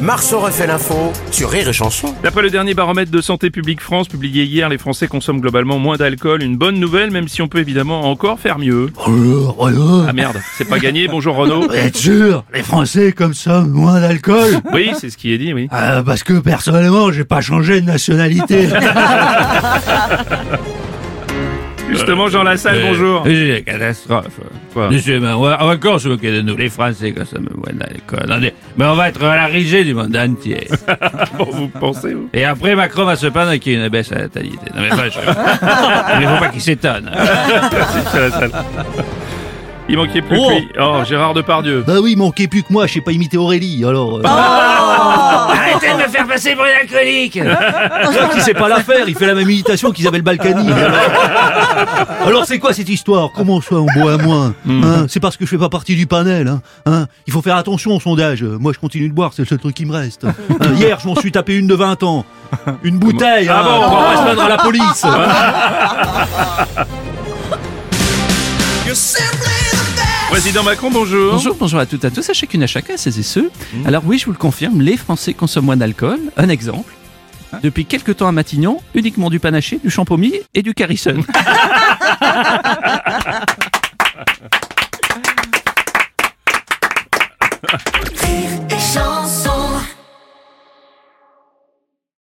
Marceau refait l'info sur Rire et Chanson. D'après le dernier baromètre de Santé publique France publié hier, les Français consomment globalement moins d'alcool. Une bonne nouvelle, même si on peut évidemment encore faire mieux. Bonjour, Renaud. Ah merde, c'est pas gagné. Bonjour Renaud. Vous êtes sûr Les Français comme ça, moins d'alcool? Oui, c'est ce qui est dit, oui. Ah, Parce que personnellement, j'ai pas changé de nationalité. Justement, Jean Lassalle, bonjour. C'est une catastrophe. Quoi Monsieur, mais on va on va encore se moquer de nous, les Français, quand ça me voit dans l'école. Mais on va être à la risée du monde entier. Bon, vous pensez, vous Et après, Macron va se plaindre qu'il y a une baisse à la natalité. Non, mais franchement, il ne faut pas qu'il s'étonne. Merci, monsieur Lassalle. Il manquait plus Oh. que lui. Oh, Gérard Depardieu. bah oui, manquait plus que moi, je sais pas imiter Aurélie, alors... euh, Arrêtez de me faire passer pour une alcoolique il sait pas la faire, il fait la même imitation qu'Isabelle Balkany. Alors, Alors, c'est quoi cette histoire? Comment ça on boit moins hein? C'est parce que je fais pas partie du panel. Hein hein? Il faut faire attention au sondage. Moi, je continue de boire, c'est le seul truc qui me reste. Hein, hier, je m'en suis tapé une de 20 ans. Une bouteille. Ah bon? On va pas se plaindre à la police. Président Macron, bonjour. Bonjour, bonjour à toutes et à tous, à chacune, à chacun, à ces et ceux. Mmh. Alors oui, je vous le confirme, les Français consomment moins d'alcool. Un exemple. Hein Depuis quelques temps à Matignon, uniquement du panaché, du champomy et du carrison.